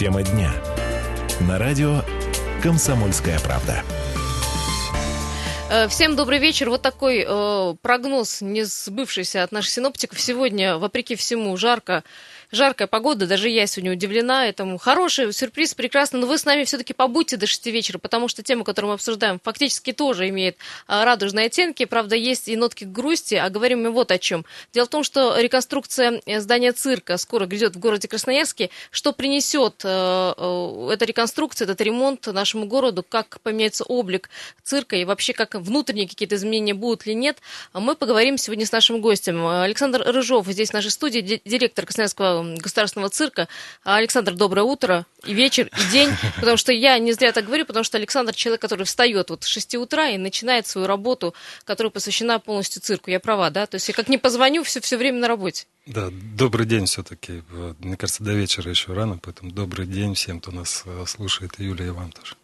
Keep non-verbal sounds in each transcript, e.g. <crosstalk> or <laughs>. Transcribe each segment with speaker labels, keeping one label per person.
Speaker 1: Тема дня. На радио «Комсомольская правда».
Speaker 2: Э, всем добрый вечер. Вот такой э, прогноз, не сбывшийся от наших синоптиков. Сегодня, вопреки всему, жарко жаркая погода, даже я сегодня удивлена этому. Хороший сюрприз, прекрасно, но вы с нами все-таки побудьте до 6 вечера, потому что тема, которую мы обсуждаем, фактически тоже имеет а, радужные оттенки, правда, есть и нотки грусти, а говорим мы вот о чем. Дело в том, что реконструкция э, здания цирка скоро грядет в городе Красноярске. Что принесет э, э, эта реконструкция, этот ремонт нашему городу, как поменяется облик цирка и вообще как внутренние какие-то изменения будут или нет, мы поговорим сегодня с нашим гостем. Александр Рыжов здесь в нашей студии, директор Красноярского государственного цирка. Александр, доброе утро, и вечер, и день, <laughs> потому что я не зря так говорю, потому что Александр человек, который встает вот с 6 утра и начинает свою работу, которая посвящена полностью цирку. Я права, да? То есть я как не позвоню, все, все время на работе.
Speaker 3: Да, добрый день все-таки. Мне кажется, до вечера еще рано, поэтому добрый день всем, кто нас э, слушает, и Юля, и вам тоже.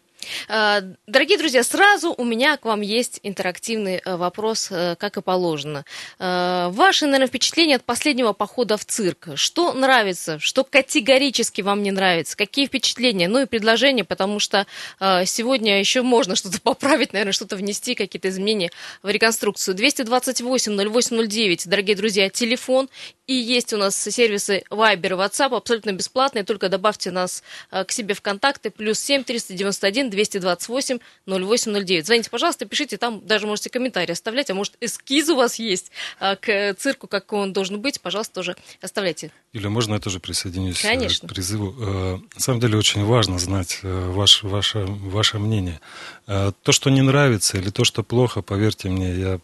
Speaker 2: А, дорогие друзья, сразу у меня к вам есть интерактивный э, вопрос, э, как и положено. Ваши, наверное, впечатления от последнего похода в цирк. Что нравится, что категорически вам не нравится? Какие впечатления? Ну и предложения, потому что сегодня еще можно что-то <laughs> поправить, наверное, что-то внести, какие-то изменения в реконструкцию. 228-08-09, дорогие друзья, телефон. И есть у нас сервисы Viber и WhatsApp абсолютно бесплатные. Только добавьте нас к себе в контакты. Плюс 7 391 228 0809. Звоните, пожалуйста, пишите, там даже можете комментарии оставлять, а может эскиз у вас есть а, к цирку, как он должен быть, пожалуйста, тоже оставляйте.
Speaker 3: Или можно я тоже присоединюсь
Speaker 2: э, Конечно.
Speaker 3: к призыву? Э, на самом деле очень важно знать э, ваш, ваше, ваше мнение. То, что не нравится, или то, что плохо, поверьте мне, я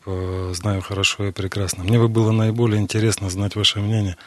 Speaker 3: знаю хорошо и прекрасно. Мне бы было наиболее интересно знать ваше мнение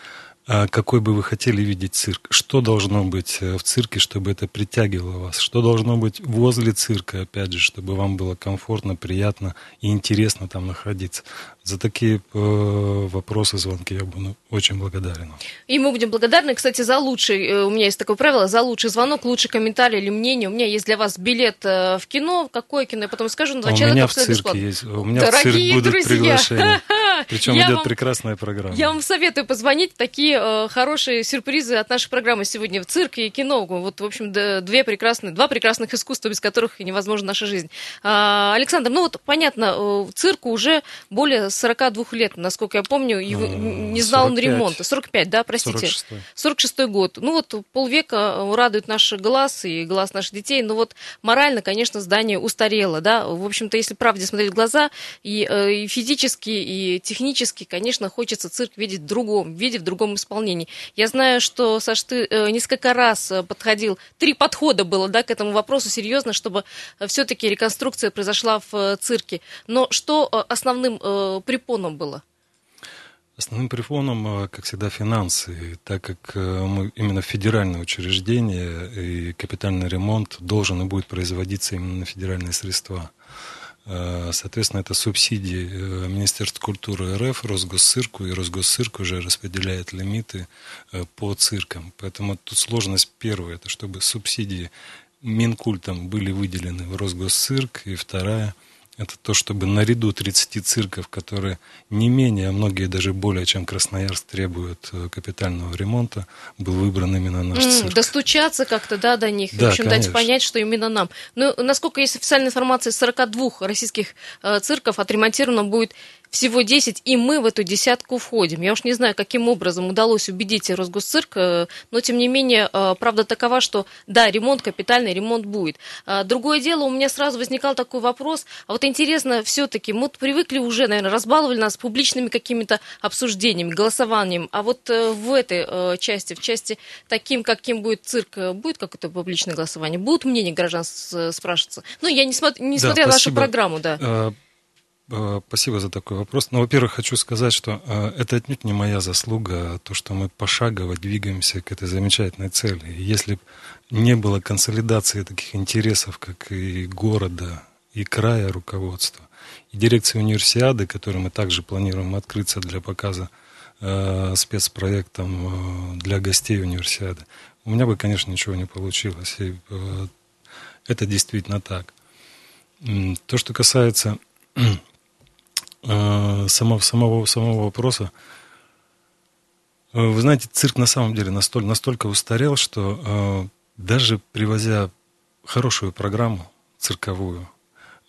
Speaker 3: а какой бы вы хотели видеть цирк? Что должно быть э, в цирке, чтобы это притягивало вас? Что должно быть возле цирка, опять же, чтобы вам было комфортно, приятно и интересно там находиться? За такие э, вопросы, звонки я буду очень благодарен.
Speaker 2: И мы будем благодарны, кстати, за лучший, э, у меня есть такое правило, за лучший звонок, лучший комментарий или мнение. У меня есть для вас билет в кино, какое кино, я потом скажу, на два человека.
Speaker 3: У меня в цирке бесплатно. есть, у меня Дорогие в цирк будут друзья. приглашения. <laughs> Причем я идет вам, прекрасная программа.
Speaker 2: Я вам советую позвонить. Такие э, хорошие сюрпризы от нашей программы сегодня в цирке и кино. Вот, в общем, две прекрасные, два прекрасных искусства, без которых невозможна наша жизнь. А, Александр, ну вот понятно, э, цирку уже более 42 лет, насколько я помню, его, не знал 45. он ремонта. 45, да, простите. 46. 46 год. Ну вот полвека э, радует наш глаз и глаз наших детей. Но вот морально, конечно, здание устарело, да. В общем-то, если правде смотреть в глаза, и, и физически, и технически, конечно, хочется цирк видеть в другом виде, в другом исполнении. Я знаю, что, Саш, ты э, несколько раз э, подходил, три подхода было, да, к этому вопросу серьезно, чтобы э, все-таки реконструкция произошла в цирке. Но что основным препоном было?
Speaker 3: Основным препоном, как всегда, финансы, так как мы именно федеральное учреждение и капитальный ремонт должен и будет производиться именно на федеральные средства. Э, соответственно, это субсидии э, Министерства культуры РФ, Росгосцирку, и Росгосцирк уже распределяет лимиты э, по циркам. Поэтому тут сложность первая, это чтобы субсидии Минкультом были выделены в Росгосцирк, и вторая – это то, чтобы наряду 30 цирков, которые не менее, а многие даже более, чем Красноярск, требуют э, капитального ремонта, был выбран именно наш mm, цирк.
Speaker 2: Достучаться как-то, да, до них, да, в общем, конечно. дать понять, что именно нам. Ну, насколько есть официальная информация, 42 российских э, цирков отремонтировано будет всего 10, и мы в эту десятку входим. Я уж не знаю, каким образом удалось убедить Росгосцирк, э, но тем не менее, э, правда такова, что да, ремонт, капитальный ремонт будет. А другое дело, у меня сразу возникал такой вопрос, а вот интересно все-таки, мы привыкли уже, наверное, разбаловали нас публичными какими-то обсуждениями, голосованием, а вот э, в этой части, в части таким, каким будет цирк, будет какое-то публичное голосование? Будут мнения граждан спрашиваться? Ну, я не, смотр, не да, смотрела спасибо. нашу программу, да.
Speaker 3: Э, спасибо за такой вопрос. Ну, во-первых, хочу сказать, что э, это отнюдь не моя заслуга, то, что мы пошагово двигаемся к этой замечательной цели. Если бы не было консолидации таких интересов, как и города, и края руководства, и дирекции универсиады, которой мы также планируем открыться для показа э, спецпроектом э, для гостей универсиады, у меня бы, конечно, ничего не получилось. И э, это действительно так. То, что касается Э, самого, самого, самого вопроса. Э, вы знаете, цирк на самом деле настолько, настолько устарел, что даже привозя хорошую программу цирковую,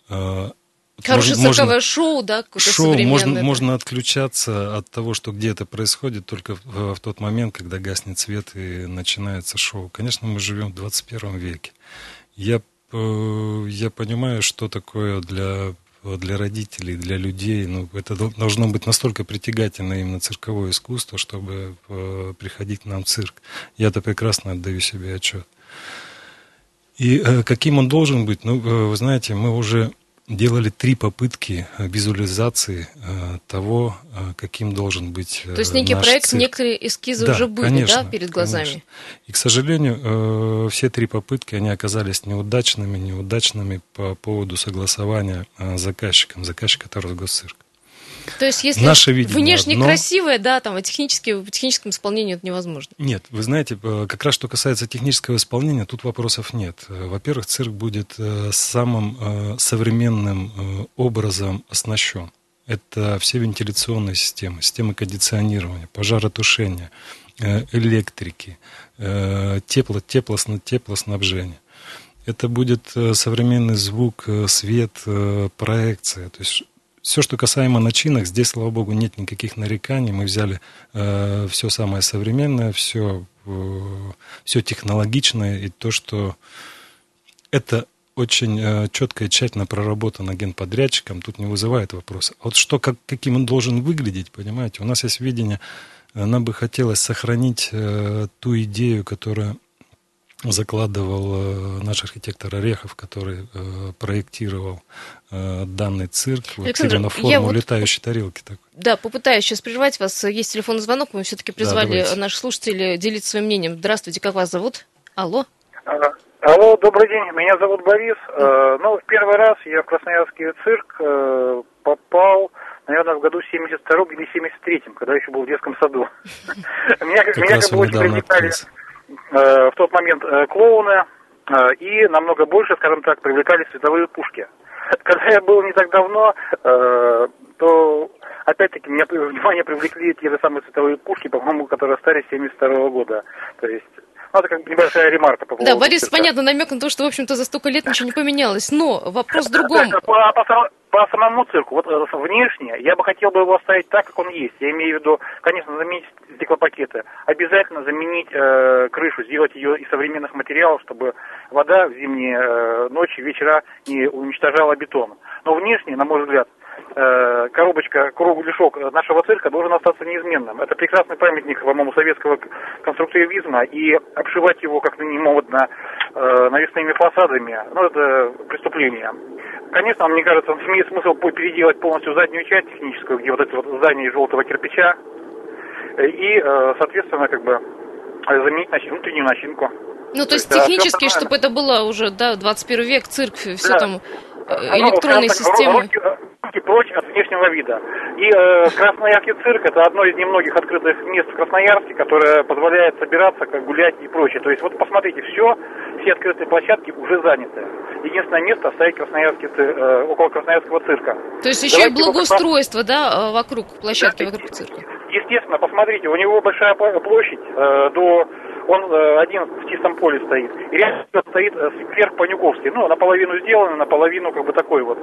Speaker 2: э, Хорошее можно, цирковое шоу, да, какое-то
Speaker 3: Шоу, можно, можно отключаться от того, что где это происходит, только в, в тот момент, когда гаснет свет и начинается шоу. Конечно, мы живем в 21 веке. Я, э, я понимаю, что такое для, для родителей, для людей. Ну, это должно быть настолько притягательно именно цирковое искусство, чтобы э, приходить к нам в цирк. Я-то прекрасно отдаю себе отчет. И э, каким он должен быть? Ну, вы знаете, мы уже делали три попытки э, визуализации э, того, э, каким должен быть
Speaker 2: То есть некий проект, цирк. некоторые эскизы да, уже были конечно, да, перед глазами? Конечно.
Speaker 3: И, к сожалению, все три попытки, они оказались неудачными, неудачными по поводу согласования с заказчиком. Заказчик – это Росгосцирк.
Speaker 2: То есть, если Наше внешне одно... красивое, да, там, а технически, в техническом исполнении это невозможно.
Speaker 3: Нет, вы знаете, э, как раз что касается технического исполнения, тут вопросов нет. Э, во-первых, цирк будет э, самым современным образом оснащен. Это все вентиляционные системы, системы кондиционирования, пожаротушения, электрики, тепло, тепло, теплоснабжения. Это будет современный звук, свет, проекция. То есть все, что касаемо начинок, здесь, слава богу, нет никаких нареканий. Мы взяли э, все самое современное, все, э, все технологичное, и то, что это очень э, четко и тщательно проработано генподрядчиком, тут не вызывает вопроса. А вот что, как, каким он должен выглядеть, понимаете? У нас есть видение, нам бы хотелось сохранить э, ту идею, которая закладывал э, наш архитектор Орехов, который э, проектировал э, данный цирк, Александр, вот на форму вот, летающей тарелки. Такой.
Speaker 2: Да, попытаюсь сейчас прервать вас. Есть телефонный звонок, мы все-таки призвали да, наших слушателей делиться своим мнением. Здравствуйте, как вас зовут? Алло.
Speaker 4: Алло, добрый день, меня зовут Борис. Mm. Ну, в первый раз я в Красноярский цирк попал, наверное, в году 72 или 73 когда еще был в детском саду. <laughs> Меня как бы очень привлекали в тот момент э, клоуны э, и намного больше, скажем так, привлекали световые пушки. <laughs> Когда я был не так давно, то опять-таки меня <laughs> внимание привлекли те же самые световые пушки, по-моему, которые стали 72 года. То есть ну, это как бы небольшая ремарка по
Speaker 2: поводу. Да, Борис, цирка. понятно, намек на то, что, в общем-то, за столько лет ничего не поменялось. Но вопрос в другом.
Speaker 4: По, по, по самому цирку, вот э, внешне, я бы хотел бы его оставить так, как он есть. Я имею в виду, конечно, заменить стеклопакеты. Обязательно заменить э, крышу, сделать ее из современных материалов, чтобы вода в зимние э, ночи, вечера не уничтожала бетон. Но внешне, на мой взгляд, Э, коробочка, кругляшок нашего цирка должен остаться неизменным. Это прекрасный памятник, по-моему, советского конструктивизма, и обшивать его как-то не модно э, навесными фасадами, ну, это преступление. Конечно, мне кажется, имеет смысл переделать полностью заднюю часть техническую, где вот это вот здание желтого кирпича, и, э, соответственно, как бы заменить нач... внутреннюю начинку.
Speaker 2: Ну, то, то есть, технически, чтобы это было уже, да, 21 век, цирк, все да. там э, электронные ну, системы. Руки,
Speaker 4: руки прочь от внешнего вида. И э, Красноярский цирк это одно из немногих открытых мест в Красноярске, которое позволяет собираться, как гулять и прочее. То есть вот посмотрите, все, все открытые площадки уже заняты. Единственное место стоит Красноярский, э, около Красноярского цирка.
Speaker 2: То есть еще Давайте и благоустройство, да, э, вокруг площадки, да, вокруг цирка?
Speaker 4: Естественно, посмотрите, у него большая площадь э, до он э, один в чистом поле стоит. И рядом стоит э, сквер Панюковский. Ну, наполовину сделано, наполовину как бы такой вот.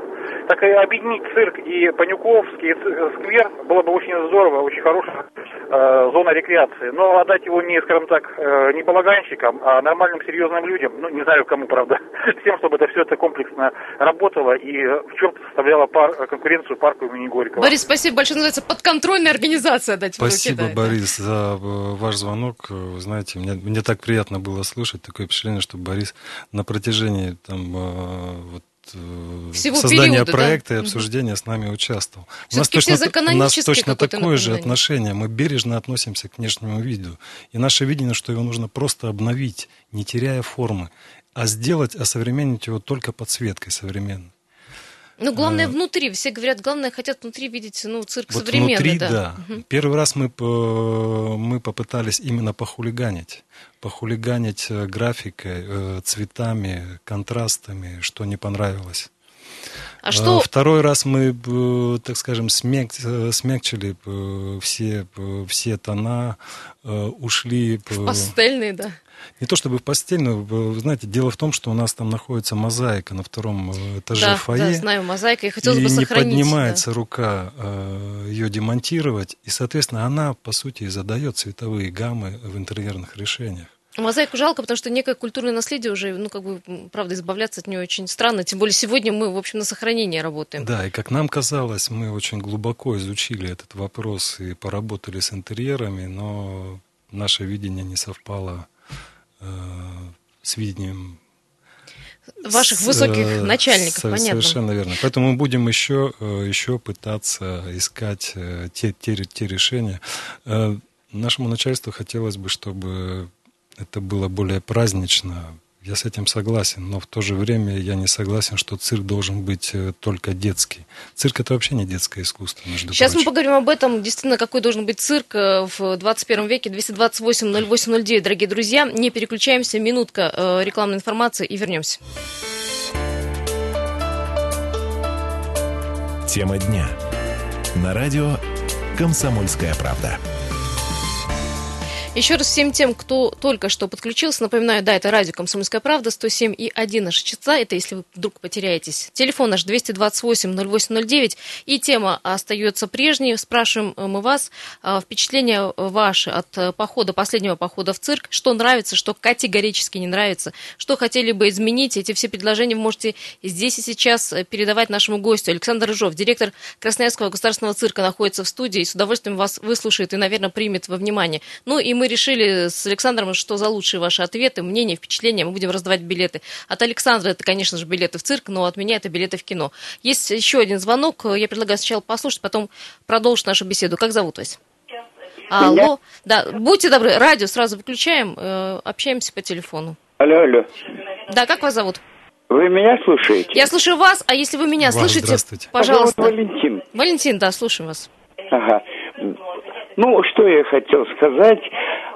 Speaker 4: Так и объединить цирк и Панюковский э, сквер было бы очень здорово, очень хорошая э, зона рекреации. Но отдать его не, скажем так, э, не балаганщикам, а нормальным серьезным людям, ну, не знаю кому, правда, <laughs> всем, чтобы это все это комплексно работало и в чем-то составляло пар, конкуренцию парку имени Горького.
Speaker 2: Борис, спасибо большое. Называется подконтрольная организация. Дать
Speaker 3: спасибо, руки, да. Борис, за ваш звонок. Вы знаете, мне мне так приятно было слышать, такое впечатление, что Борис на протяжении там, э, вот, э, Всего создания периода, проекта да? и обсуждения угу. с нами участвовал. У нас точно, у нас точно такое же отношение. Мы бережно относимся к внешнему виду. И наше видение, что его нужно просто обновить, не теряя формы, а сделать, осовременить его только подсветкой современной.
Speaker 2: Ну, главное, а, внутри. Все говорят, главное, хотят внутри видеть, ну, цирк вот современный.
Speaker 3: Внутри, да. да. Угу. Первый раз мы, мы попытались именно похулиганить. Похулиганить э, графикой, э, цветами, контрастами, что не понравилось.
Speaker 2: А что...
Speaker 3: Второй раз мы, так скажем, смяк... смягчили все, все тона, ушли...
Speaker 2: В пастельные, да
Speaker 3: не то чтобы в постель, но, вы знаете, дело в том, что у нас там находится мозаика на втором э, этаже
Speaker 2: да,
Speaker 3: фойе.
Speaker 2: Да, знаю, мозаика, и хотелось
Speaker 3: и
Speaker 2: бы сохранить.
Speaker 3: не поднимается
Speaker 2: да.
Speaker 3: рука э, ее демонтировать, и, соответственно, она, по сути, и задает цветовые гаммы в интерьерных решениях.
Speaker 2: Мозаику жалко, потому что некое культурное наследие уже, ну, как бы, правда, избавляться от нее очень странно. Тем более сегодня мы, в общем, на сохранение работаем.
Speaker 3: Да, и как нам казалось, мы очень глубоко изучили этот вопрос и поработали с интерьерами, но наше видение не совпало Э, с видением
Speaker 2: ваших высоких с, начальников,
Speaker 3: с, понятно. Совершенно верно. Поэтому мы будем еще, э, еще пытаться искать э, те, те, те решения. Нашему начальству хотелось бы, чтобы это было более празднично, я с этим согласен, но в то же время я не согласен, что цирк должен быть э, только детский. Цирк это вообще не детское искусство, между
Speaker 2: Сейчас
Speaker 3: прочим.
Speaker 2: мы поговорим об этом, действительно, какой должен быть цирк э, в 21 веке. 228-08-09, дорогие друзья. Не переключаемся, минутка э, рекламной информации и вернемся.
Speaker 1: Тема дня. На радио «Комсомольская правда».
Speaker 2: Еще раз всем тем, кто только что подключился, напоминаю, да, это радио «Комсомольская правда», 107 и 1 наша частота, это если вы вдруг потеряетесь. Телефон наш 228-0809, и тема остается прежней. Спрашиваем э, мы вас, э, впечатления ваши от э, похода, последнего похода в цирк, что нравится, что категорически не нравится, что хотели бы изменить. Эти все предложения вы можете здесь и сейчас передавать нашему гостю. Александр Рыжов, директор Красноярского государственного цирка, находится в студии и с удовольствием вас выслушает и, наверное, примет во внимание. Ну и мы мы решили с Александром, что за лучшие ваши ответы, мнения, впечатления. Мы будем раздавать билеты. От Александра это, конечно же, билеты в цирк, но от меня это билеты в кино. Есть еще один звонок. Я предлагаю сначала послушать, потом продолжить нашу беседу. Как зовут вас? Алло. Да, будьте добры, радио сразу выключаем, э, общаемся по телефону.
Speaker 5: Алло, алло.
Speaker 2: Да, как вас зовут?
Speaker 5: Вы меня слушаете?
Speaker 2: Я слушаю вас, а если вы меня
Speaker 3: вас,
Speaker 2: слышите, пожалуйста.
Speaker 5: Валентин.
Speaker 2: Валентин, да, слушаем вас.
Speaker 5: Ага. Ну, что я хотел сказать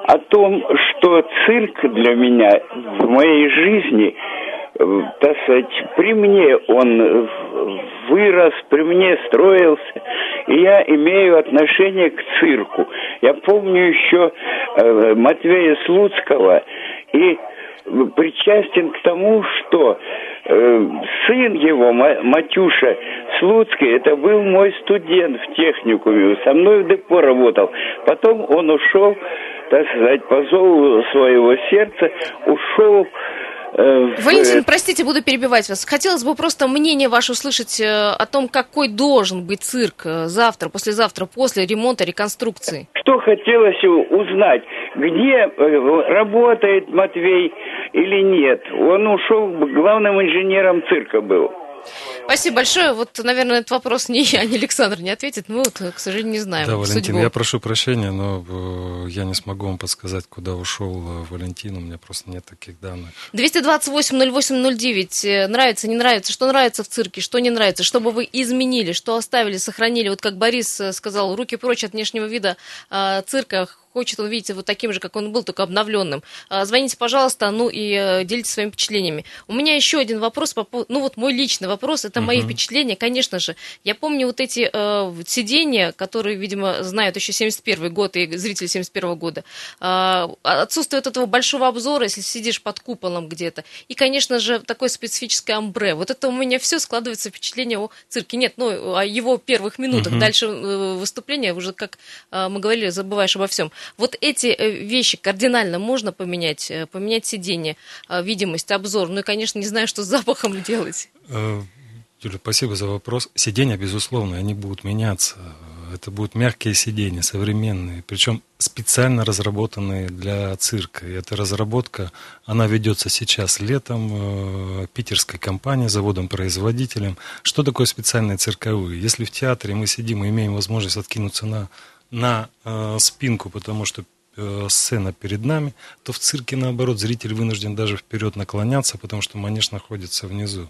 Speaker 5: о том, что цирк для меня в моей жизни, э, так сказать, при мне он вырос, при мне строился, и я имею отношение к цирку. Я помню еще э, Матвея Слуцкого и причастен к тому, что э, сын его, Матюша Слуцкий, это был мой студент в техникуме, со мной в депо работал. Потом он ушел, так сказать, по зову своего сердца, ушел
Speaker 2: Валентин, простите, буду перебивать вас. Хотелось бы просто мнение ваше услышать э, о том, какой должен быть цирк э, завтра, послезавтра, после ремонта, реконструкции.
Speaker 5: Что хотелось узнать, где работает Матвей или нет. Он ушел, главным инженером цирка был.
Speaker 2: Спасибо большое. Вот, наверное, этот вопрос ни я, ни Александр не ответит. Мы вот, к сожалению, не знаем.
Speaker 3: Да, Валентин, судьбу. я прошу прощения, но э, я не смогу вам подсказать, куда ушел э, Валентин. У меня просто нет таких данных.
Speaker 2: 228-08-09. Э, нравится, не нравится? Что нравится в цирке, что не нравится? Что бы вы изменили, что оставили, сохранили? Вот как Борис сказал, руки прочь от внешнего вида цирка хочет увидеть его таким же, как он был, только обновленным. А, звоните, пожалуйста, ну и э, делитесь своими впечатлениями. У меня еще один вопрос, ну вот мой личный вопрос, это uh-huh. мои впечатления, конечно же. Я помню вот эти э, сидения, которые, видимо, знают еще 71 год и зрители 71 года. Э, отсутствует этого большого обзора, если сидишь под куполом где-то. И, конечно же, такое специфическое амбре. Вот это у меня все складывается впечатление о цирке. Нет, ну, о его первых минутах. Uh-huh. Дальше э, выступления уже, как э, мы говорили, забываешь обо всем. Вот эти э, вещи кардинально можно поменять, э, поменять сиденье, э, видимость, обзор. Ну и, конечно, не знаю, что с запахом делать.
Speaker 3: Юля, спасибо за вопрос. Сиденья, безусловно, они будут меняться. Это будут мягкие сиденья, современные, причем специально разработанные для цирка. И эта разработка, она ведется сейчас летом питерской компанией, заводом-производителем. Что такое специальные цирковые? Если в театре мы сидим и имеем возможность откинуться на на э, спинку, потому что э, сцена перед нами, то в цирке, наоборот, зритель вынужден даже вперед наклоняться, потому что манеж находится внизу.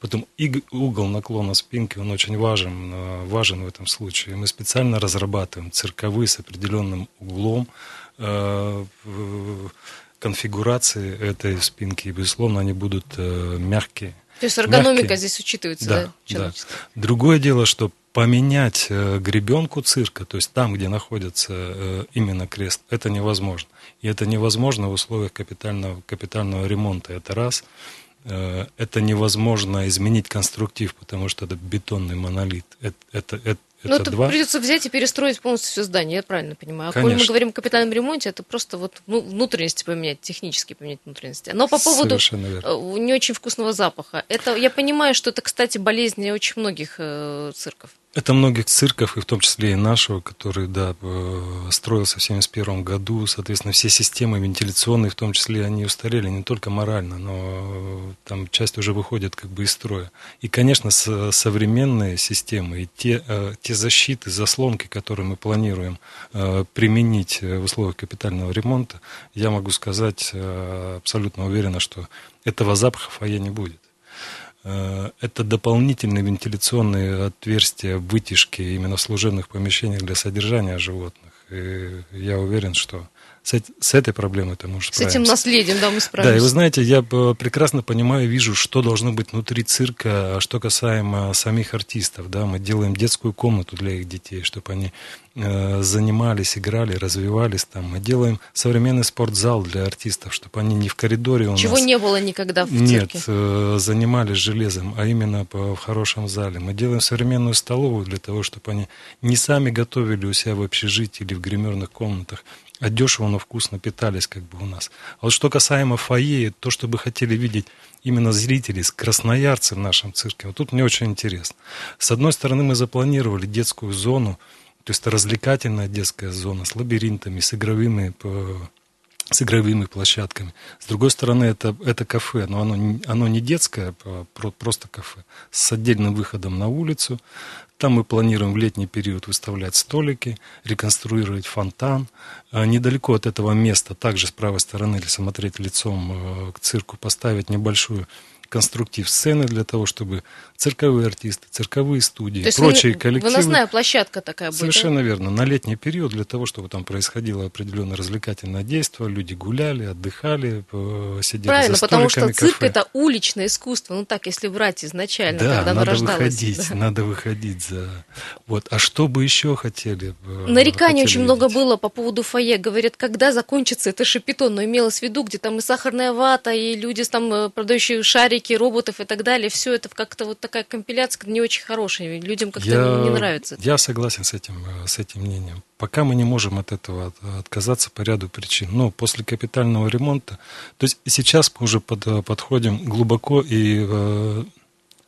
Speaker 3: Потом и угол наклона спинки, он очень важен, э, важен в этом случае. Мы специально разрабатываем цирковые с определенным углом, э, конфигурации этой спинки, и, безусловно, они будут э, мягкие.
Speaker 2: То есть эргономика
Speaker 3: мягкие.
Speaker 2: здесь учитывается,
Speaker 3: Да,
Speaker 2: да,
Speaker 3: да. Другое дело, что поменять э, гребенку цирка, то есть там, где находится э, именно крест, это невозможно. И это невозможно в условиях капитального, капитального ремонта. Это раз. Э, Это невозможно изменить конструктив, потому что это бетонный монолит. Это, это, это,
Speaker 2: Ну,
Speaker 3: это
Speaker 2: это
Speaker 3: два.
Speaker 2: придется взять и перестроить полностью все здание, я правильно понимаю. А коль мы
Speaker 3: Конечно.
Speaker 2: говорим о капитальном ремонте, это просто вот ну, внутренности поменять, технически поменять внутренности. Но по поводу не очень вкусного запаха, это я понимаю, что это, кстати, болезнь очень многих э, цирков.
Speaker 3: Это многих цирков, и в том числе и нашего, который, да, э, строился в 1971 году. Соответственно, все системы вентиляционные, в том числе, они устарели не только морально, но э, там часть уже выходит как бы из строя. И, конечно, современные системы и те, э, те защиты, заслонки, которые мы планируем применить в условиях капитального ремонта, я могу сказать абсолютно уверенно, что этого запаха в фойе не будет. Э, Это дополнительные вентиляционные отверстия, вытяжки именно в служебных помещениях для содержания животных. И я уверен, что с, эт- с этой проблемой это может
Speaker 2: С этим наследием, да, мы справимся.
Speaker 3: да, и вы знаете, я э, прекрасно понимаю, вижу, что должно быть внутри цирка, а что касаемо самих артистов. Да, мы делаем детскую комнату для их детей, чтобы они занимались, играли, развивались там. Мы делаем современный спортзал для артистов, чтобы они не в коридоре у
Speaker 2: Чего
Speaker 3: нас.
Speaker 2: не было никогда в
Speaker 3: Нет,
Speaker 2: цирке.
Speaker 3: э, занимались железом, а именно по- в хорошем зале. Мы делаем современную столовую для того, чтобы они не сами готовили у себя в общежитии или в гримерных комнатах, а дешево, но вкусно питались как бы у нас. А вот что касаемо фойе, то, что бы хотели видеть именно зрители, красноярцы в нашем цирке, вот тут мне очень интересно. С одной стороны, мы запланировали детскую зону, то есть это развлекательная детская зона с лабиринтами, с игровыми э, с игровыми площадками. С другой стороны, это, это кафе, но оно, оно не детское, а про- просто кафе, с отдельным выходом на улицу. Там мы планируем в летний период выставлять столики, реконструировать фонтан. А Недалеко от этого места, также с правой стороны, если смотреть лицом э, к цирку, поставить небольшую конструктив сцены для того, чтобы цирковые артисты, цирковые студии,
Speaker 2: То есть
Speaker 3: прочие
Speaker 2: вы-
Speaker 3: коллективы...
Speaker 2: выносная площадка такая будет. да?
Speaker 3: Совершенно верно. На летний период для того, чтобы там происходило определенное развлекательное действие, люди гуляли, отдыхали, э, сидели
Speaker 2: Правильно,
Speaker 3: за
Speaker 2: потому что
Speaker 3: столиками
Speaker 2: цирк
Speaker 3: кафе.
Speaker 2: это уличное искусство. Ну так, если брать изначально,
Speaker 3: да,
Speaker 2: когда оно
Speaker 3: надо
Speaker 2: рождалось.
Speaker 3: выходить,
Speaker 2: да.
Speaker 3: надо выходить за. Вот. А что бы еще хотели? э,
Speaker 2: Нареканий
Speaker 3: хотели
Speaker 2: очень много
Speaker 3: видеть?
Speaker 2: было по поводу фойе. Говорят, когда закончится это шапито, но имелось в виду, где там и сахарная вата, и люди там э, продающие шарики, роботов и так далее. Все это как-то вот такая компиляция не очень хорошая. Людям как-то
Speaker 3: Я,
Speaker 2: не нравится.
Speaker 3: Я согласен с этим, э, с этим мнением. Пока мы не можем от этого от- отказаться по ряду причин. Но после капитального ремонта, то есть сейчас мы уже под- подходим глубоко и э,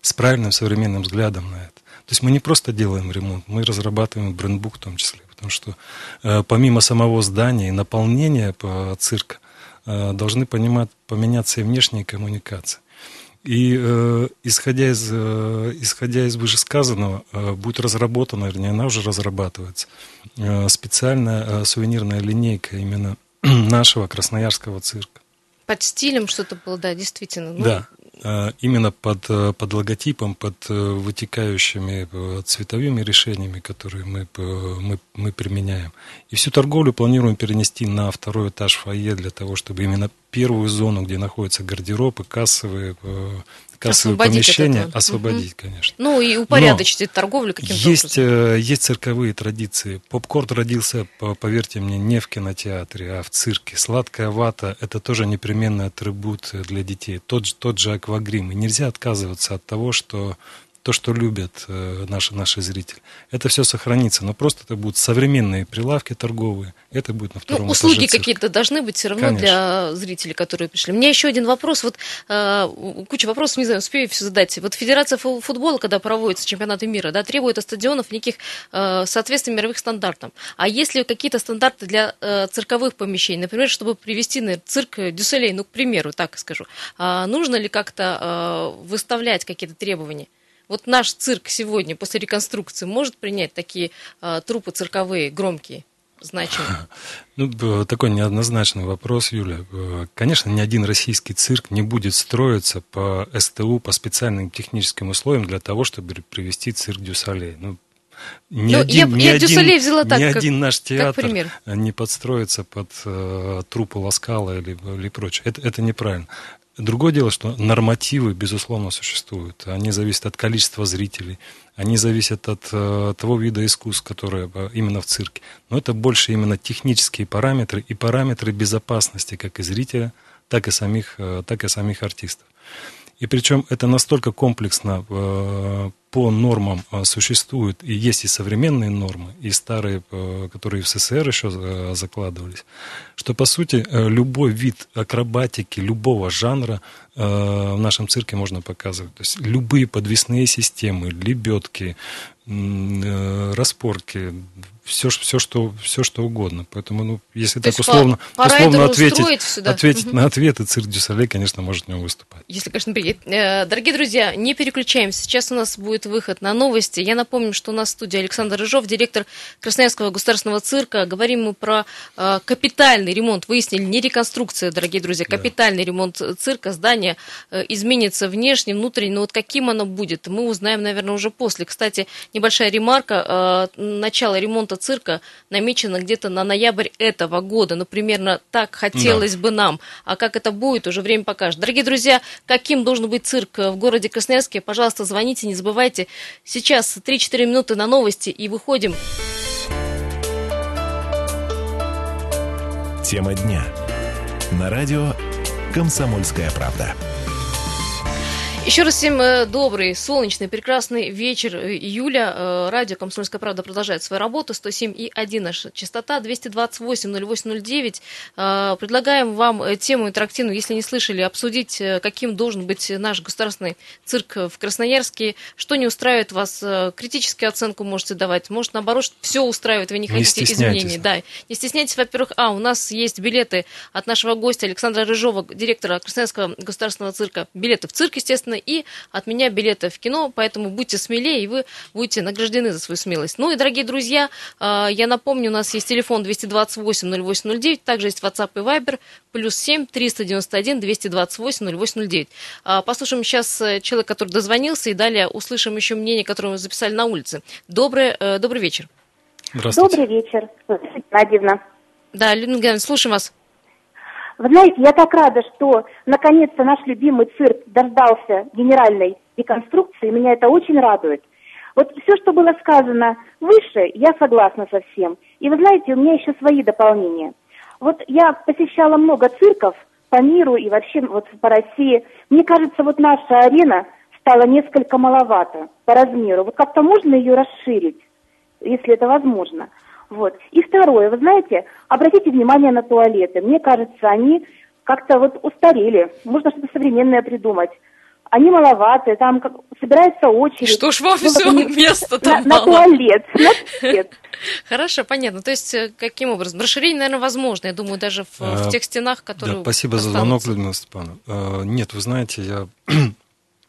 Speaker 3: с правильным современным взглядом на это. То есть мы не просто делаем ремонт, мы разрабатываем брендбук в том числе. Потому что э, помимо самого здания и наполнения по цирка э, должны понимать, поменяться и внешние коммуникации. И э, исходя, из, э, исходя из вышесказанного, э, будет разработана, вернее, она уже разрабатывается, э, специальная э, сувенирная линейка именно <clears throat> нашего красноярского цирка.
Speaker 2: Под стилем что-то было, да, действительно. Ну,
Speaker 3: Да, э, именно под, э, под логотипом, под э, вытекающими э, цветовыми решениями, которые мы, мы, мы применяем. И всю торговлю планируем перенести на второй этаж фойе для того, чтобы именно первую зону, где находятся гардеробы, кассовые, э, кассовые
Speaker 2: Освободить от
Speaker 3: помещения,
Speaker 2: этого.
Speaker 3: освободить, конечно.
Speaker 2: Ну и упорядочить торговлю каким-то
Speaker 3: Есть,
Speaker 2: образом.
Speaker 3: э, есть цирковые традиции. Попкорн родился, по- поверьте мне, не в кинотеатре, а в цирке. Сладкая вата – это тоже непременный атрибут для детей. Тот, тот же аквагрим. И нельзя отказываться от того, что то, что любят э, наши, наши зрители. Это все сохранится, но просто это будут современные прилавки торговые. Это будет на втором
Speaker 2: Ну, услуги какие-то должны быть все равно
Speaker 3: Конечно.
Speaker 2: для зрителей, которые пришли. У меня еще один вопрос. Вот э, куча вопросов, не знаю, успею все задать. Вот Федерация фу- футбола, когда проводится чемпионаты мира, да, требует от стадионов неких э, соответствий мировых стандартам. А есть ли какие-то стандарты для э, цирковых помещений? Например, чтобы привести на цирк Дюсселей, ну, к примеру, так скажу. А нужно ли как-то э, выставлять какие-то требования? Вот наш цирк сегодня после реконструкции может принять такие э, труппы цирковые, громкие, значимые? <laughs>
Speaker 3: Ну, такой неоднозначный вопрос, Юля. Э, Конечно, ни один российский цирк не будет строиться по СТУ, по специальным техническим условиям для того, чтобы привести цирк дю Солей. Ну, ни
Speaker 2: Ну, я-
Speaker 3: ни
Speaker 2: я дю Солей взяла так,
Speaker 3: ни
Speaker 2: как-
Speaker 3: один наш театр не подстроится под э, труппы Ла Скала или, или прочее. Это, это неправильно. Другое дело, что нормативы, безусловно, существуют. Они зависят от количества зрителей, они зависят от э, того вида искусств, которые э, именно в цирке. Но это больше именно технические параметры и параметры безопасности как и зрителя, так и самих, э, так и самих артистов. И причем это настолько комплексно э, по нормам э, существует, и есть и современные нормы, и старые, э, которые в СССР еще закладывались, что, по сути, любой вид акробатики, любого жанра в нашем цирке можно показывать. То есть любые подвесные системы, лебедки, распорки, все, все, что, все что угодно. Поэтому, ну, если То так условно, условно ответить, ответить угу. на ответы, цирк Дюсалей, конечно, может в нем выступать.
Speaker 2: Если, конечно, приедет. Э, дорогие друзья, не переключаемся. Сейчас у нас будет выход на новости. Я напомню, что у нас в студии Александр Рыжов, директор Красноярского государственного цирка. Говорим мы про э, капитальный ремонт. Выяснили, не реконструкция, дорогие друзья, капитальный да. ремонт цирка. Здание э, изменится внешне, внутренне. Но вот каким оно будет, мы узнаем, наверное, уже после. Кстати, небольшая ремарка. Начало ремонта цирка намечено где-то на ноябрь этого года. Ну, примерно так хотелось да. бы нам. А как это будет, уже время покажет. Дорогие друзья, каким должен быть цирк в городе Красноярске, пожалуйста, звоните, не забывайте. Сейчас 3-4 минуты на новости и выходим.
Speaker 1: Тема дня. На радио «Комсомольская правда».
Speaker 2: Еще раз всем э, добрый, солнечный, прекрасный вечер э, июля. Э, радио «Комсомольская правда» продолжает свою работу. 107,1 наша частота, 228-0809. Предлагаем вам тему интерактивную, если не слышали, обсудить, каким должен быть наш государственный цирк в Красноярске. Что не устраивает вас, критическую оценку можете давать. Может, наоборот, все устраивает, вы не хотите не изменений. Да. Не стесняйтесь, во-первых, а, у нас есть билеты от нашего гостя Александра Рыжова, директора Красноярского государственного цирка. Билеты в цирк, естественно, и от меня билеты в кино, поэтому будьте смелее, и вы будете награждены за свою смелость. Ну и, дорогие друзья, а, я напомню, у нас есть телефон 228-0809, также есть WhatsApp и Viber, плюс 7 391 228 0809. Послушаем сейчас э, человека, который дозвонился, и далее услышим еще мнение, которое мы записали на улице. Добрый, э, добрый вечер.
Speaker 6: Здравствуйте. Добрый вечер, Надевна.
Speaker 2: Да, Людмила слушаем вас.
Speaker 6: Вы знаете, я так рада, что наконец-то наш любимый цирк дождался генеральной реконструкции, меня это очень радует. Вот все, что было сказано выше, я согласна со всем. И вы знаете, у меня еще свои дополнения. Вот я посещала много цирков по миру и вообще вот по России. Мне кажется, вот наша арена стала несколько маловато по размеру. Вот как-то можно ее расширить, если это возможно. Вот. И второе, вы знаете, обратите внимание на туалеты. Мне кажется, они как-то вот устарели. Можно что-то современное придумать. Они маловаты, там как, собирается очередь.
Speaker 2: Что ж вам ну, все они... место там
Speaker 6: на, на туалет. На туалет. <laughs>
Speaker 2: Хорошо, понятно. То есть, э, каким образом? Расширение, наверное, возможно, я думаю, даже в, в а, тех стенах, которые
Speaker 3: Да, спасибо останутся. за звонок, Людмила Степановна. А, нет, вы знаете, я <clears throat> <clears throat>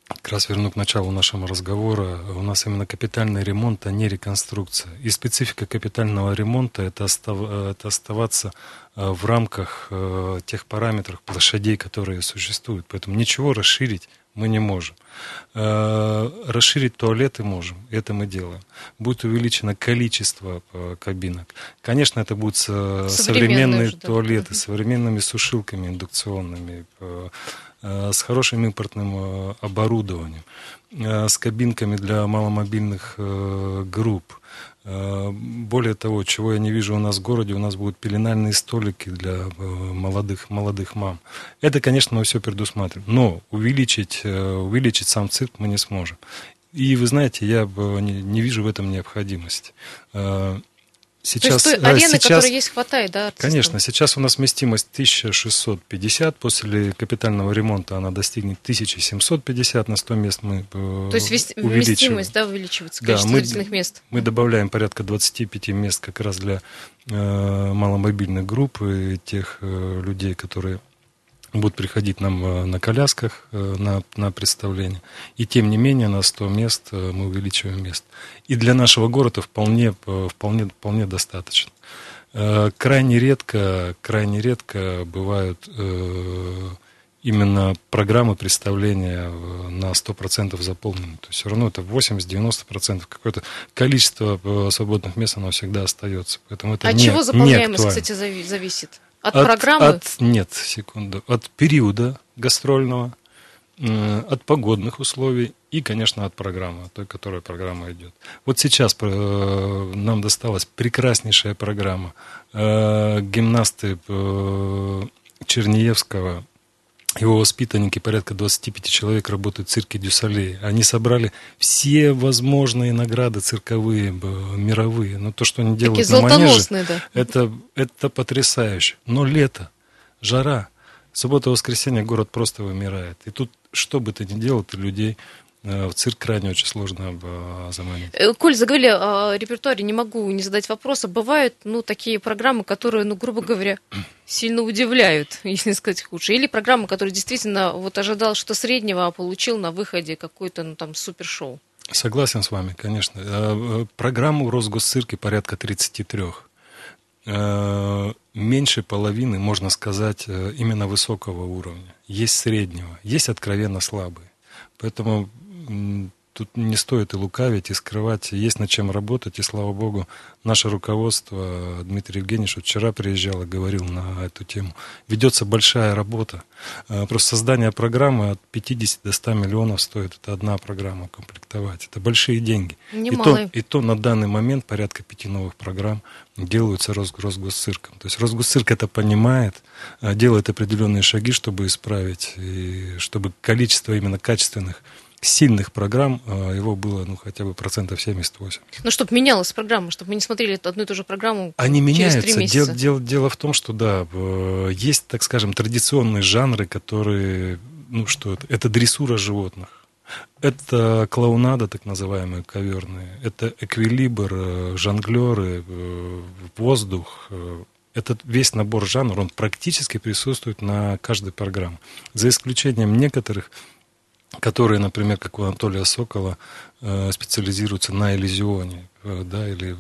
Speaker 3: как раз верну к началу нашего разговора, у нас именно капитальный ремонт, а не реконструкция. И специфика капитального ремонта это, остав, это оставаться э, в рамках э, тех параметров площадей, которые существуют. Поэтому ничего расширить мы не можем. Э, расширить туалеты можем, это мы делаем. Будет увеличено количество кабинок. Конечно, это будут современные, туалеты, с современными сушилками индукционными, с хорошим импортным э, оборудованием, э, с кабинками для маломобильных групп. Более того, чего я не вижу у нас в городе, у нас будут пеленальные столики для молодых, молодых мам. Это, конечно, мы все предусматриваем. Но увеличить, увеличить сам цирк мы не сможем. И вы знаете, я не вижу в этом необходимости.
Speaker 2: Сейчас, То есть той арены, сейчас, которой есть, хватает, да?
Speaker 3: Артистов? Конечно, сейчас у нас вместимость 1650, после капитального ремонта она достигнет 1750 на 100 мест мы
Speaker 2: То есть вместимость, да, увеличивается, количество да, мы, мест?
Speaker 3: Мы добавляем порядка 25 мест как раз для э, маломобильных групп и тех э, людей, которые будут приходить нам э, на колясках э, на, на представление. И тем не менее на 100 мест э, мы увеличиваем мест. И для нашего города вполне, вполне, вполне достаточно. Крайне редко, крайне редко бывают именно программы представления на 100% заполнены. То есть все равно это 80-90%. Какое-то количество свободных мест, оно всегда остается. Поэтому это
Speaker 2: От
Speaker 3: не,
Speaker 2: чего заполняемость, кстати, зависит? От, от программы?
Speaker 3: От, нет, секунду. От периода гастрольного, э, от погодных условий и, конечно, от программы, той, которая программа идет. Вот сейчас э, нам досталась прекраснейшая программа. Э, гимнасты э, Черниевского его воспитанники, порядка 25 человек, работают в цирке Дюсалей. Они собрали все возможные награды цирковые, мировые. Но то, что они делают
Speaker 2: Такие
Speaker 3: на манеже,
Speaker 2: да.
Speaker 3: это, это потрясающе. Но лето, жара, суббота-воскресенье город просто вымирает. И тут, что бы ты ни делал, ты людей в цирк крайне очень сложно э, заманить.
Speaker 2: Э, Коль, заговорили о репертуаре, не могу не задать вопроса. Бывают, ну, такие программы, которые, ну, грубо говоря, <clears throat> сильно удивляют, <laughs> если сказать хуже. Или программы, которые действительно вот ожидал что среднего, а получил на выходе какое-то, ну, там, супершоу.
Speaker 3: Согласен с вами, конечно. Программу в Росгосцирке порядка 33. Меньше половины, можно сказать, именно высокого уровня. Есть среднего, есть откровенно слабые. Поэтому тут не стоит и лукавить, и скрывать. Есть над чем работать, и слава богу, наше руководство, Дмитрий Евгеньевич вчера приезжал и говорил на эту тему. Ведется большая работа. А, просто создание программы от 50 до 100 миллионов стоит. Это одна программа комплектовать. Это большие деньги. И то, и то на данный момент порядка пяти новых программ делаются Росгосцирком. То есть Росгосцирк это понимает, а, делает определенные шаги, чтобы исправить, и чтобы количество именно качественных сильных программ а, его было ну, хотя бы процентов 78.
Speaker 2: Ну, чтобы менялась программа, чтобы мы не смотрели одну и ту же программу
Speaker 3: Они
Speaker 2: через
Speaker 3: меняются.
Speaker 2: три месяца.
Speaker 3: Дело, дело, дело в том, что да, есть, так скажем, традиционные жанры, которые, ну что это, это дрессура животных. Это клоунада, так называемые коверные. Это эквилибр, э, жонглеры, э, воздух. Э, этот весь набор жанров, он практически присутствует на каждой программе. За исключением некоторых которые, например, как у Анатолия Сокола, э, специализируются на иллюзионе, э, да, или,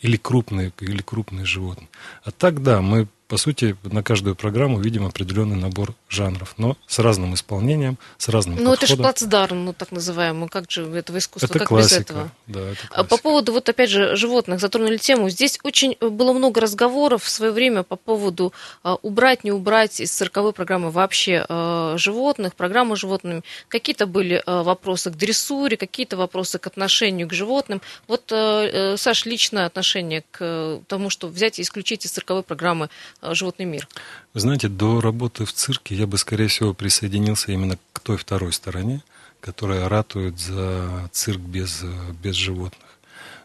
Speaker 3: или, крупные, или крупные животные. А так, да, мы по сути, на каждую программу видим определенный набор жанров, но с разным исполнением, с разным
Speaker 2: Ну, это же плацдарм, ну, так называемый, как же этого искусства,
Speaker 3: это
Speaker 2: как
Speaker 3: классика,
Speaker 2: без этого?
Speaker 3: Да, это
Speaker 2: а По поводу, вот опять же, животных, затронули тему, здесь очень было много разговоров в свое время по поводу а, убрать, не убрать из цирковой программы вообще а, животных, программы животными. Какие-то были а, вопросы к дрессуре, какие-то вопросы к отношению к животным. Вот, а, Саш, личное отношение к тому, что взять и исключить из цирковой программы Э, животный мир?
Speaker 3: Знаете, до работы в цирке я бы, скорее всего, присоединился именно к той второй стороне, которая ратует за цирк без, без животных.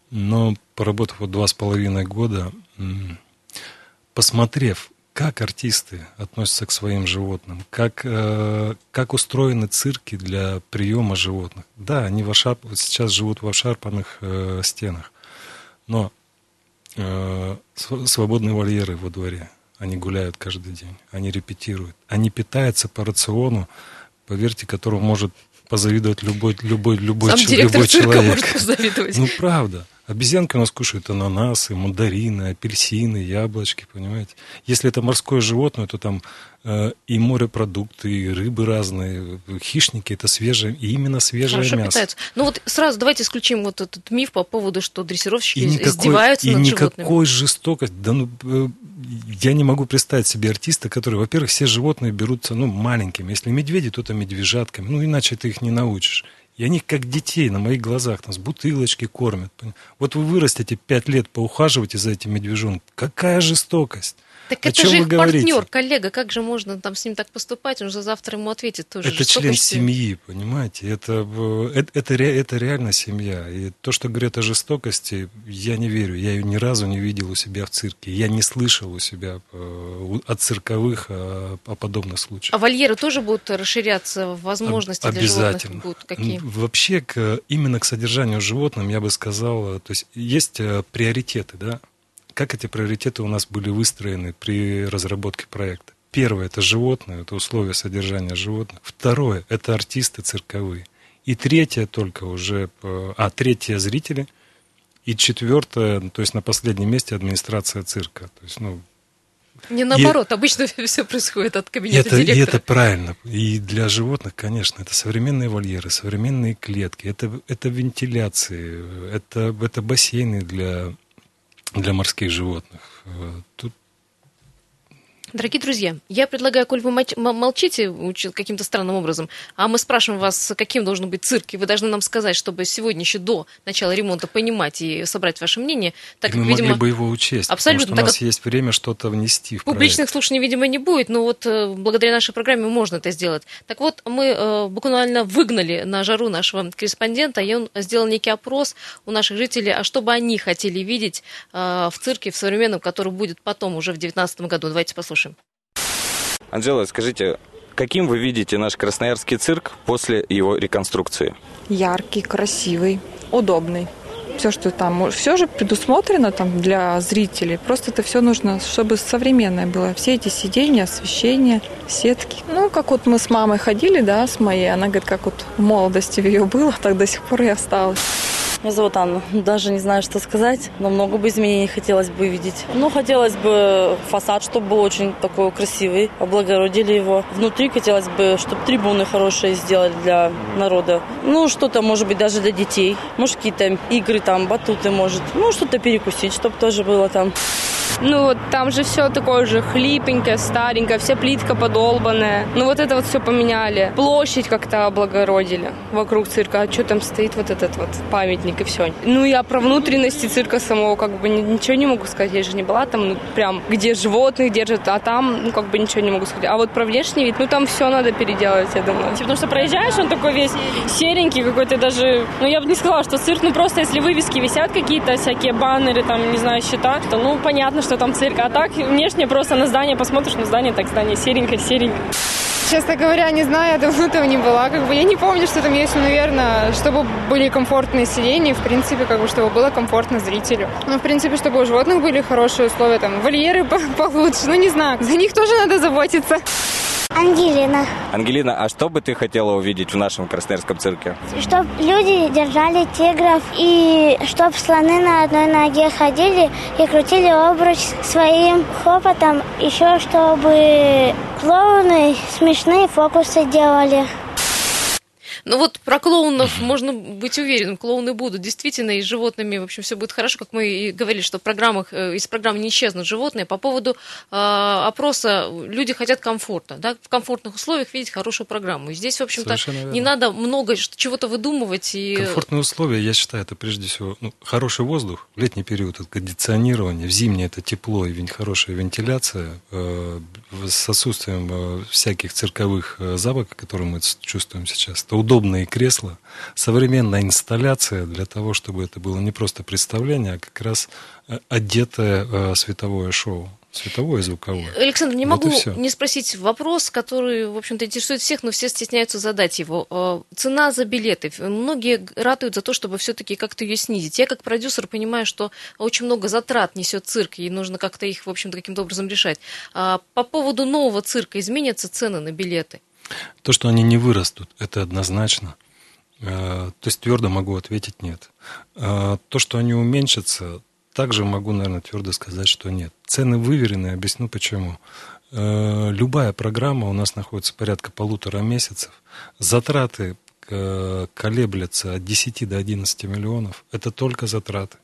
Speaker 3: Но поработав вот два с половиной года, посмотрев, как артисты относятся к своим животным, как, э, как устроены цирки для приема животных. Да, они в ошарп... сейчас живут в обшарпанных э, стенах, но э, свободные вольеры во дворе, они гуляют каждый день, они репетируют, они питаются по рациону, поверьте, которому может позавидовать любой, любой, любой,
Speaker 2: Сам
Speaker 3: ч- любой человек.
Speaker 2: может позавидовать.
Speaker 3: Ну, правда. Обезьянки у нас кушают ананасы, мандарины, апельсины, яблочки, понимаете. Если это морское животное, то там э, и морепродукты, и рыбы разные, хищники это свежее, и именно свежее
Speaker 2: Хорошо
Speaker 3: мясо.
Speaker 2: питаются. Ну вот сразу давайте исключим вот этот миф по поводу, что дрессировщики
Speaker 3: И никакой,
Speaker 2: издеваются
Speaker 3: и
Speaker 2: над
Speaker 3: никакой
Speaker 2: животными.
Speaker 3: жестокости. Да ну, э, я не могу представить себе артиста, который, во-первых, все животные берутся ну, маленькими. Если медведи, то это медвежатками. Ну, иначе ты их не научишь. И они как детей на моих глазах нас бутылочки кормят. Вот вы вырастете пять лет, поухаживаете за этим медвежонком. Какая жестокость?
Speaker 2: Так
Speaker 3: О
Speaker 2: это
Speaker 3: чем
Speaker 2: же их
Speaker 3: говорите?
Speaker 2: партнер, коллега, как же можно там с ним так поступать? Он же завтра ему ответит тоже.
Speaker 3: Это член семьи, понимаете? Это, э, это, это, ре- это реально семья. И то, что говорят о жестокости, я не верю. Я ее ни разу не видел у себя в цирке. Я не слышал у себя э, от цирковых о, о подобных случаях.
Speaker 2: А вольеры тоже будут расширяться, возможности для
Speaker 3: Обязательно.
Speaker 2: животных будут какие?
Speaker 3: Вообще, к, именно к содержанию животным, я бы сказал, э, то есть есть приоритеты, да? Как эти приоритеты у нас были выстроены при разработке проекта? Первое – это животные, это условия содержания животных. Второе – это артисты цирковые. И третье только уже, э, а третье – зрители. И четвертое, то есть на последнем месте администрация цирка. То есть, ну,
Speaker 2: Не наоборот, обычно <laughs> все происходит от
Speaker 3: и
Speaker 2: кабинета
Speaker 3: это, и
Speaker 2: директора.
Speaker 3: это правильно. И для животных, конечно, это современные вольеры, современные клетки, это, это вентиляции, это, это бассейны для, для морских животных. Э, Тут
Speaker 2: Дорогие друзья, я предлагаю, коль вы молчите каким-то странным образом, а мы спрашиваем вас, каким должен быть цирк, и вы должны нам сказать, чтобы сегодня еще до начала ремонта понимать и собрать ваше мнение.
Speaker 3: Так и мы видимо, могли бы его учесть, абсолютно, потому что у нас есть время что-то внести в
Speaker 2: Публичных
Speaker 3: проект.
Speaker 2: слушаний, видимо, не будет, но вот э, благодаря нашей программе можно это сделать. Так вот, мы э, буквально выгнали на жару нашего корреспондента, и он сделал некий опрос у наших жителей, а что бы они хотели видеть э, в цирке, в современном, который будет потом, уже в 2019 году. Давайте послушаем послушаем.
Speaker 7: Анжела, скажите, каким вы видите наш красноярский цирк после его реконструкции?
Speaker 8: Яркий, красивый, удобный. Все, что там, все же предусмотрено там для зрителей. Просто это все нужно, чтобы современное было. Все эти сиденья, освещение, сетки. Ну, как вот мы с мамой ходили, да, с моей, она говорит, как вот в молодости ее было, так до сих пор и осталось.
Speaker 9: Меня зовут Анна. Даже не знаю, что сказать, но много бы изменений хотелось бы видеть. Ну, хотелось бы фасад, чтобы был очень такой красивый, облагородили его. Внутри хотелось бы, чтобы трибуны хорошие сделали для народа. Ну, что-то, может быть, даже для детей. Может, какие-то игры там, батуты, может. Ну, что-то перекусить, чтобы тоже было там.
Speaker 10: Ну, там же все такое же хлипенькое, старенькое, вся плитка подолбанная. Ну, вот это вот все поменяли. Площадь как-то облагородили вокруг цирка. А что там стоит вот этот вот памятник и все. Ну, я про внутренности цирка самого как бы ничего не могу сказать. Я же не была там, ну, прям, где животных держат, а там, ну, как бы ничего не могу сказать. А вот про внешний вид, ну, там все надо переделать, я думаю.
Speaker 11: Потому что проезжаешь, он такой весь серенький какой-то даже... Ну, я бы не сказала, что цирк, ну, просто если вывески висят какие-то, всякие баннеры, там, не знаю, счета, то, ну, понятно, что там цирк. А так внешне просто на здание посмотришь, на здание так здание серенькое, серенькое.
Speaker 10: Честно говоря, не знаю, я давно этого не была. Как бы я не помню, что там есть, но, наверное, чтобы были комфортные сиденья, в принципе, как бы, чтобы было комфортно зрителю. Ну, в принципе, чтобы у животных были хорошие условия, там, вольеры <laughs> получше, ну, не знаю, за них тоже надо заботиться.
Speaker 12: Ангелина.
Speaker 7: Ангелина, а что бы ты хотела увидеть в нашем Красноярском цирке?
Speaker 12: Чтоб люди держали тигров и чтоб слоны на одной ноге ходили и крутили обруч своим хопотом. Еще чтобы клоуны смешные фокусы делали.
Speaker 2: Ну вот про клоунов можно быть уверенным, клоуны будут. Действительно, и с животными, в общем, все будет хорошо, как мы и говорили, что в программах, э, из программ не исчезнут животные. По поводу э, опроса, люди хотят комфорта, да, в комфортных условиях видеть хорошую программу. И здесь, в общем-то, не надо много чего-то выдумывать. И...
Speaker 3: Комфортные условия, я считаю, это прежде всего ну, хороший воздух, в летний период это кондиционирование, в зимний это тепло и хорошая вентиляция, э, с отсутствием э, всяких цирковых э, запахов, которые мы чувствуем сейчас. Это удобно удобные кресла, современная инсталляция для того, чтобы это было не просто представление, а как раз э, одетое э, световое шоу. Световое и звуковое.
Speaker 2: Александр, не вот могу не спросить вопрос, который, в общем-то, интересует всех, но все стесняются задать его. Э, цена за билеты. Многие ратуют за то, чтобы все-таки как-то ее снизить. Я как продюсер понимаю, что очень много затрат несет цирк, и нужно как-то их, в общем-то, каким-то образом решать. А по поводу нового цирка изменятся цены на билеты?
Speaker 3: То, что они не вырастут, это однозначно. Э, то есть твердо могу ответить нет. Э, то, что они уменьшатся, также могу, наверное, твердо сказать, что нет. Цены выверены, объясню почему. Э, любая программа у нас находится порядка полутора месяцев. Затраты колеблятся от 10 до 11 миллионов. Это только затраты.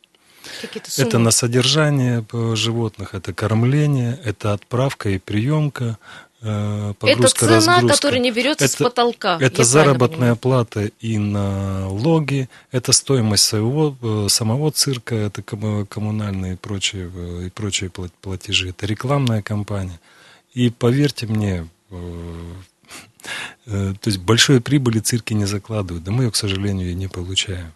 Speaker 3: Это на содержание животных, это кормление, это отправка и приемка,
Speaker 2: погрузка, это цена, разгрузка. которая не берется это, с потолка.
Speaker 3: Это заработная плата и налоги, это стоимость своего, э, самого цирка, это коммунальные и прочие, э, и прочие платежи, это рекламная кампания. И поверьте мне, <laughs> то есть большой прибыли цирки не закладывают, да мы ее, к сожалению, не получаем.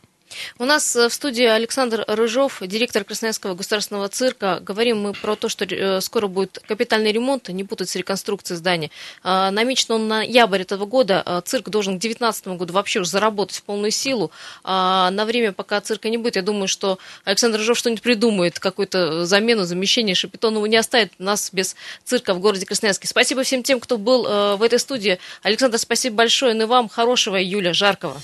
Speaker 2: У нас э, в студии Александр Рыжов, директор Красноярского государственного цирка. Говорим мы про то, что э, скоро будет капитальный ремонт, не путать с реконструкцией здания. А, намечен он на ноябрь этого года. А, цирк должен к 2019 году вообще уже заработать в полную силу. А на время, пока цирка не будет, я думаю, что Александр Рыжов что-нибудь придумает, какую-то замену, замещение Шапитонова не оставит нас без цирка в городе Красноярске. Спасибо всем тем, кто был э, в этой студии. Александр, спасибо большое. Ну и вам хорошего июля, жаркого.